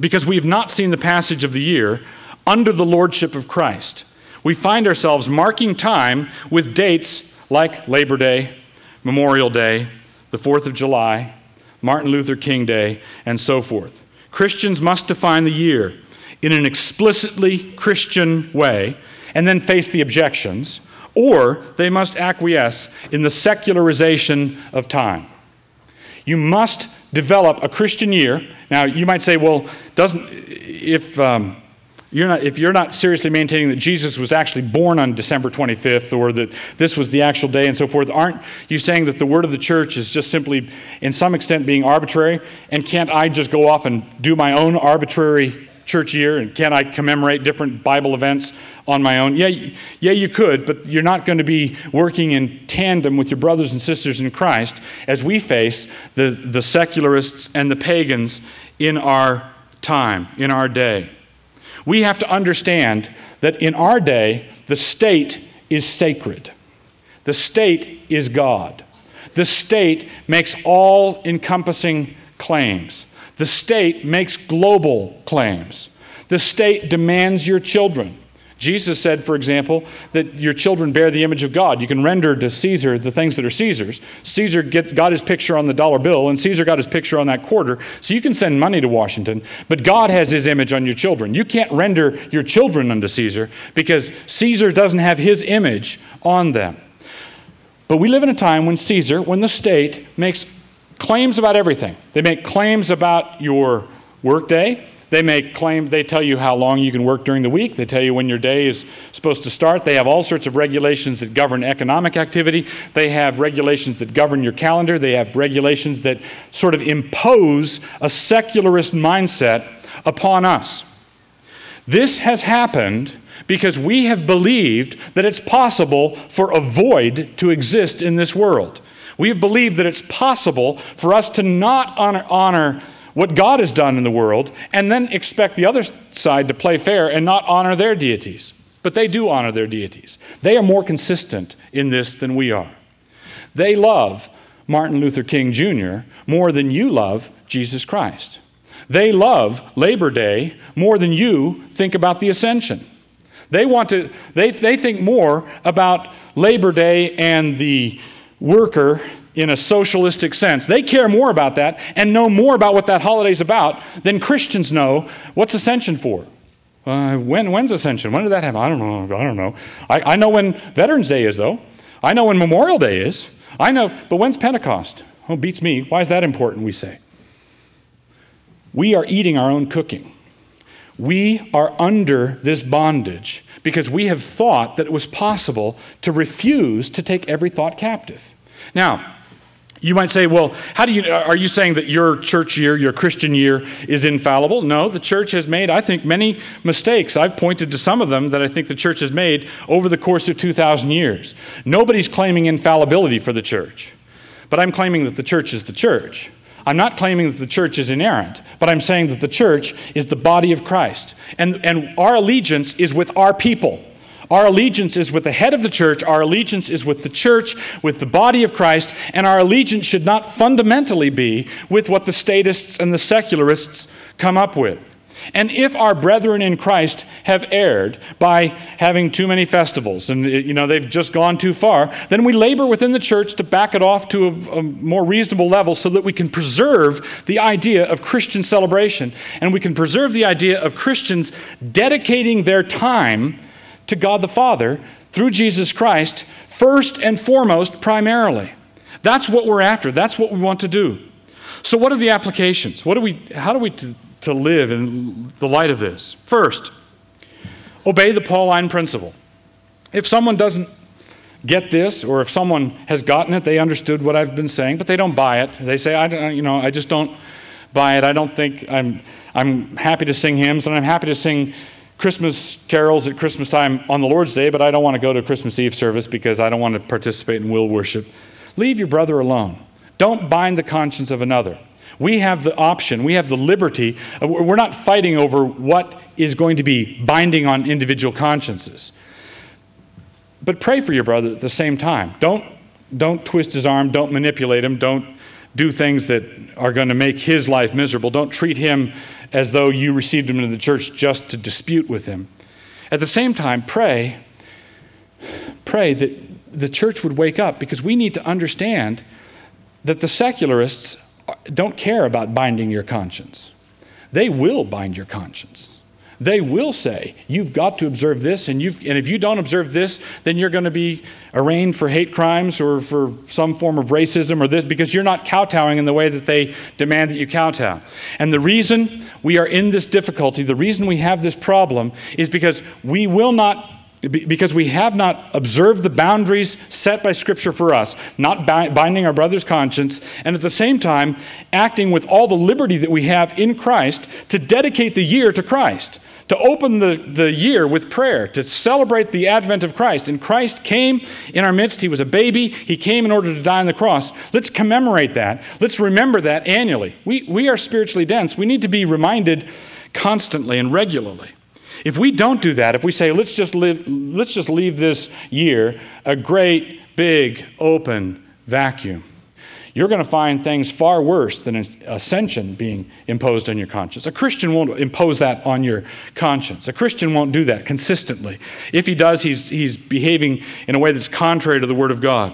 because we have not seen the passage of the year under the lordship of Christ. We find ourselves marking time with dates like Labor Day, Memorial Day, the 4th of July, Martin Luther King Day, and so forth. Christians must define the year in an explicitly Christian way and then face the objections, or they must acquiesce in the secularization of time. You must develop a Christian year. Now, you might say, well, doesn't, if, um, you're not, if you're not seriously maintaining that Jesus was actually born on December 25th or that this was the actual day and so forth, aren't you saying that the word of the church is just simply, in some extent, being arbitrary? And can't I just go off and do my own arbitrary church year? And can't I commemorate different Bible events on my own? Yeah, yeah, you could, but you're not going to be working in tandem with your brothers and sisters in Christ as we face the, the secularists and the pagans in our time, in our day. We have to understand that in our day, the state is sacred. The state is God. The state makes all encompassing claims. The state makes global claims. The state demands your children. Jesus said, for example, that your children bear the image of God. You can render to Caesar the things that are Caesar's. Caesar gets, got his picture on the dollar bill, and Caesar got his picture on that quarter. So you can send money to Washington, but God has his image on your children. You can't render your children unto Caesar because Caesar doesn't have his image on them. But we live in a time when Caesar, when the state, makes claims about everything. They make claims about your workday. They make claim, they tell you how long you can work during the week. They tell you when your day is supposed to start. They have all sorts of regulations that govern economic activity. They have regulations that govern your calendar. They have regulations that sort of impose a secularist mindset upon us. This has happened because we have believed that it's possible for a void to exist in this world. We have believed that it's possible for us to not honor, honor what God has done in the world and then expect the other side to play fair and not honor their deities. But they do honor their deities. They are more consistent in this than we are. They love Martin Luther King Jr. more than you love Jesus Christ. They love Labor Day more than you think about the ascension. They want to they, they think more about Labor Day and the worker in a socialistic sense. They care more about that and know more about what that holiday's about than Christians know what's Ascension for. Uh, when, when's Ascension? When did that happen? I don't know. I don't know. I, I know when Veterans Day is, though. I know when Memorial Day is. I know, but when's Pentecost? Oh, beats me. Why is that important, we say? We are eating our own cooking. We are under this bondage because we have thought that it was possible to refuse to take every thought captive. Now, you might say, well, how do you, uh, are you saying that your church year, your Christian year, is infallible? No, the church has made, I think, many mistakes. I've pointed to some of them that I think the church has made over the course of 2,000 years. Nobody's claiming infallibility for the church, but I'm claiming that the church is the church. I'm not claiming that the church is inerrant, but I'm saying that the church is the body of Christ. And, and our allegiance is with our people. Our allegiance is with the head of the church, our allegiance is with the church, with the body of Christ, and our allegiance should not fundamentally be with what the statists and the secularists come up with. And if our brethren in Christ have erred by having too many festivals and uh, you know they've just gone too far, then we labor within the church to back it off to a, a, more reasonable level so that we can preserve the idea of Christian celebration and we can preserve the idea of Christians dedicating their time to God the Father through Jesus Christ, first and foremost, primarily. That's what we're after. That's what we want to do. So, what are the applications? What do we, how do we to, to live in the light of this? First, obey the Pauline principle. If someone doesn't get this, or if someone has gotten it, they understood what I've been saying, but they don't buy it. They say, I, don't, you know, I just don't buy it. I don't think I'm, I'm happy to sing hymns, and I'm happy to sing Christmas carols at Christmas time on the Lord's Day, but I don't want to go to Christmas Eve service because I don't want to participate in will worship. Leave your brother alone. Don't bind the conscience of another. We have the option, we have the liberty. Uh, we're not fighting over what is going to be binding on individual consciences. But pray for your brother at the same time. Don't, don't twist his arm, don't manipulate him, don't do things that are going to make his life miserable. Don't treat him as though you received him into the church just to dispute with him. At the same time, pray, pray that the church would wake up because we need to understand that the secularists don't care about binding your conscience. They will bind your conscience. They will say, You've got to observe this, and, you've, and if you don't observe this, then you're going to be arraigned for hate crimes or for some form of racism or this, because you're not kowtowing in the way that they demand that you kowtow. And the reason we are in this difficulty, the reason we have this problem, is because we will not because we have not observed the boundaries set by Scripture for us, not binding our brother's conscience, and at the same time acting with all the liberty that we have in Christ to dedicate the year to Christ, to open the, the year with prayer, to celebrate the advent of Christ. And Christ came in our midst. He was a baby. He came in order to die on the cross. Let's commemorate that. Let's remember that annually. We, we are spiritually dense. We need to be reminded constantly and regularly. If we don't do that, if we say, let's just, live, let's just leave this year a great, big, open vacuum, you're going to find things far worse than ascension being imposed on your conscience. A Christian won't impose that on your conscience. A Christian won't do that consistently. If he does, he's, he's behaving in a way that's contrary to the Word of God.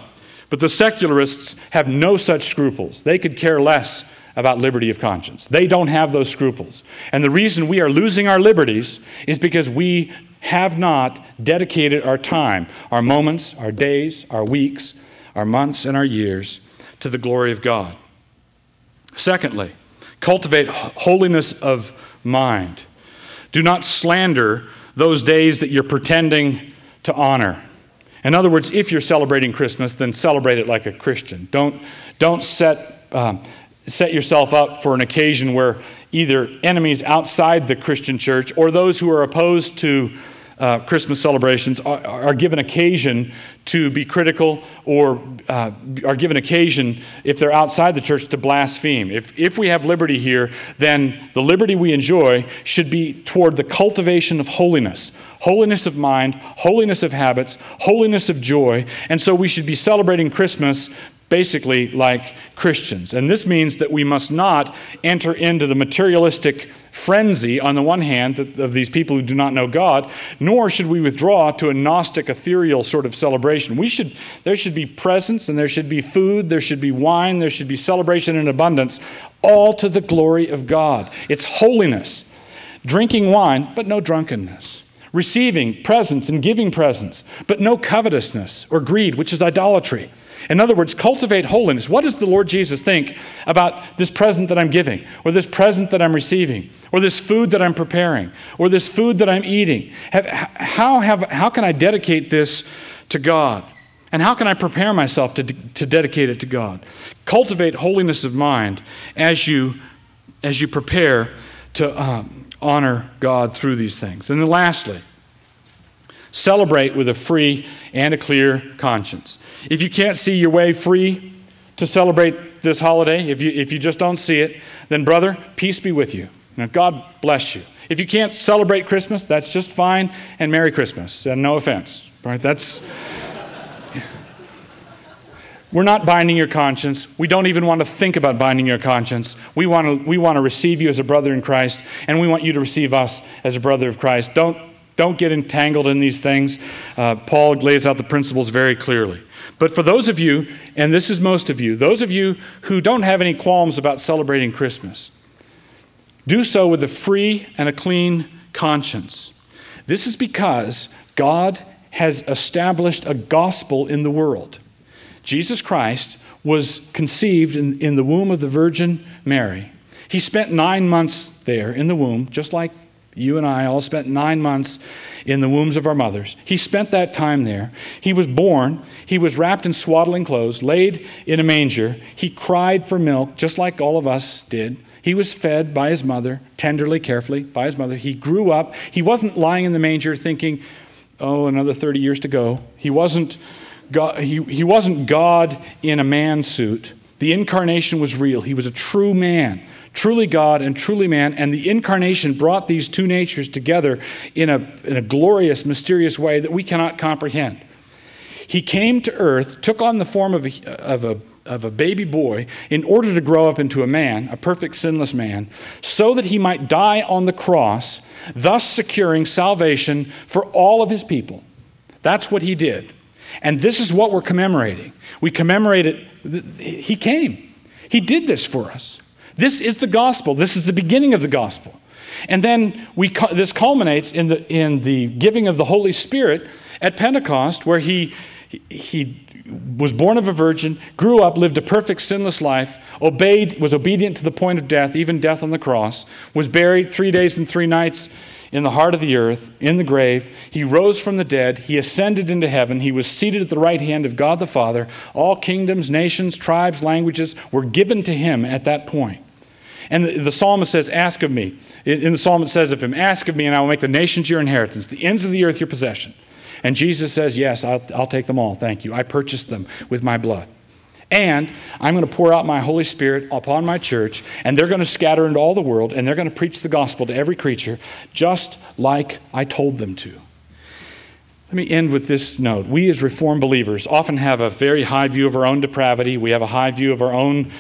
But the secularists have no such scruples. They could care less about liberty of conscience. They don't have those scruples. And the reason we are losing our liberties is because we have not dedicated our time, our moments, our days, our weeks, our months, and our years to the glory of God. Secondly, cultivate holiness of mind. Do not slander those days that you're pretending to honor. In other words, if you're celebrating Christmas, then celebrate it like a Christian. Don't, don't set um, set yourself up for an occasion where either enemies outside the Christian church or those who are opposed to uh, Christmas celebrations are, are, given occasion to be critical or uh, are given occasion, if they're outside the church, to blaspheme. If, if we have liberty here, then the liberty we enjoy should be toward the cultivation of holiness holiness of mind, holiness of habits, holiness of joy. And so we should be celebrating Christmas basically like Christians. And this means that we must not enter into the materialistic frenzy, on the one hand, of these people who do not know God, nor should we withdraw to a Gnostic, ethereal sort of celebration. We should, there should be presence and there should be food, there should be wine, there should be celebration in abundance, all to the glory of God. It's holiness. Drinking wine, but no drunkenness receiving presents and giving presents, but no covetousness or greed, which is idolatry. In other words, cultivate holiness. What does the Lord Jesus think about this present that I'm giving, or this present that I'm receiving, or this food that I'm preparing, or this food that I'm eating? How, have, how can I dedicate this to God? And how can I prepare myself to, to dedicate it to God? Cultivate holiness of mind as you, as you prepare to um, honor God through these things. And then lastly, celebrate with a free and a clear conscience. If you can't see your way free to celebrate this holiday, if you, if you just don't see it, then, brother, peace be with you. Now, God bless you. If you can't celebrate Christmas, that's just fine, and Merry Christmas. And no offense, right? That's. <laughs> We're not binding your conscience. We don't even want to think about binding your conscience. We want to, we want to receive you as a brother in Christ, and we want you to receive us as a brother of Christ. Don't, don't get entangled in these things. Uh, Paul lays out the principles very clearly. But for those of you, and this is most of you, those of you who don't have any qualms about celebrating Christmas, do so with a free and a clean conscience. This is because God has established a gospel in the world. Jesus Christ was conceived in, in the womb of the Virgin Mary. He spent nine months there in the womb, just like you and I all spent nine months in the wombs of our mothers. He spent that time there. He was born. He was wrapped in swaddling clothes, laid in a manger. He cried for milk, just like all of us did. He was fed by his mother, tenderly, carefully, by his mother. He grew up. He wasn't lying in the manger thinking, oh, another 30 years to go. He wasn't God, he, he wasn't God in a man suit. The incarnation was real. He was a true man truly God and truly man, and the incarnation brought these two natures together in a, in a glorious, mysterious way that we cannot comprehend. He came to earth, took on the form of a, of a, of a baby boy in order to grow up into a man, a perfect sinless man, so that he might die on the cross, thus securing salvation for all of his people. That's what he did. And this is what we're commemorating. We commemorate it. He came, he did this for us. This is the gospel, this is the beginning of the gospel. And then we, this culminates in the, in the giving of the Holy Spirit at Pentecost, where he, he was born of a virgin, grew up, lived a perfect sinless life, obeyed, was obedient to the point of death, even death on the cross, was buried three days and three nights in the heart of the earth, in the grave. He rose from the dead. He ascended into heaven. He was seated at the right hand of God the Father. All kingdoms, nations, tribes, languages were given to him at that point. And the, the psalmist says, Ask of me. In the psalm, it says of him, Ask of me, and I will make the nations your inheritance, the ends of the earth your possession. And Jesus says, Yes, I'll, I'll take them all. Thank you. I purchased them with my blood. And I'm going to pour out my Holy Spirit upon my church, and they're going to scatter into all the world, and they're going to preach the gospel to every creature, just like I told them to. Let me end with this note. We, as Reformed believers, often have a very high view of our own depravity. We have a high view of our own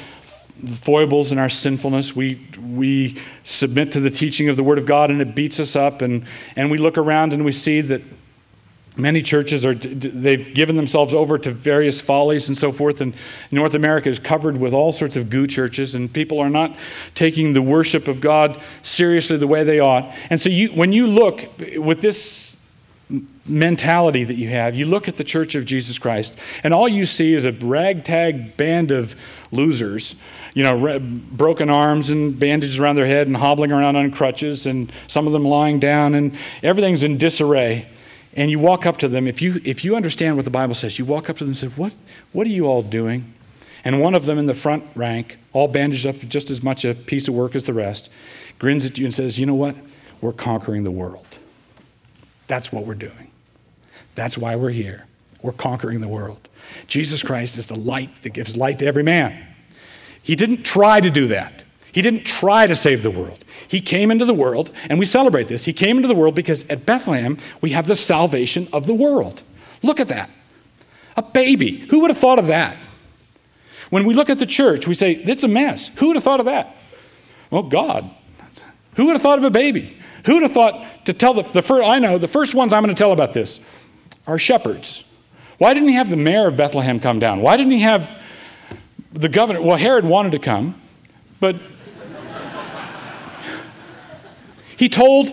foibles and our sinfulness. We, we submit to the teaching of the Word of God, and it beats us up. And, and we look around and we see that Many churches are they've given themselves over to various follies and so forth and North America is covered with all sorts of goo churches and people are not taking the worship of God seriously the way they ought. And so you when you look with this mentality that you have, you look at the church of Jesus Christ and all you see is a ragtag band of losers you know, broken arms and bandages around their head and hobbling around on crutches, and some of them lying down, and everything's in disarray and you walk up to them, if you, if you understand what the Bible says, you walk up to them and say, what, what are you all doing? And one of them in the front rank, all bandaged up, just as much a piece of work as the rest, grins at you and says, You know what? We're conquering the world. That's what we're doing. That's why we're here. We're conquering the world. Jesus Christ is the light that gives light to every man. He didn't try to do that. He didn't try to save the world. He came into the world, and we celebrate this. He came into the world because at Bethlehem, we have the salvation of the world. Look at that. A baby. Who would have thought of that? When we look at the church, we say, it's a mess. Who would have thought of that? Well, God. Who would have thought of a baby? Who would have thought to tell the, the first, I know, the first ones I'm going to tell about this are shepherds. Why didn't he have the mayor of Bethlehem come down? Why didn't he have the governor? Well, Herod wanted to come, but He told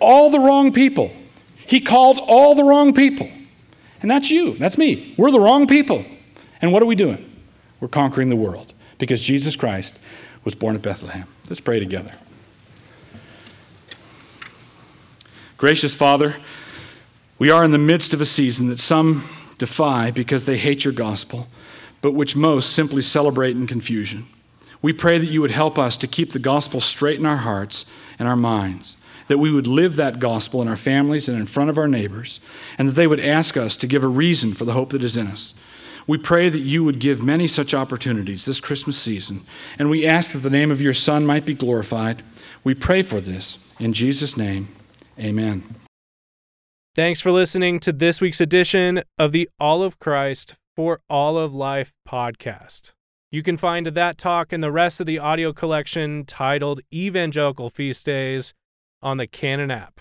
all the wrong people. He called all the wrong people. And that's you. That's me. We're the wrong people. And what are we doing? We're conquering the world because Jesus Christ was born at Bethlehem. Let's pray together. Gracious Father, we are in the midst of a season that some defy because they hate your gospel, but which most simply celebrate in confusion. We pray that you would help us to keep the gospel straight in our hearts and our minds, that we would live that gospel in our families and in front of our neighbors, and that they would ask us to give a reason for the hope that is in us. We pray that you would give many such opportunities this Christmas season, and we ask that the name of your Son might be glorified. We pray for this. In Jesus' name, amen. Thanks for listening to this week's edition of the All of Christ for All of Life podcast. You can find that talk and the rest of the audio collection titled Evangelical Feast Days on the Canon app.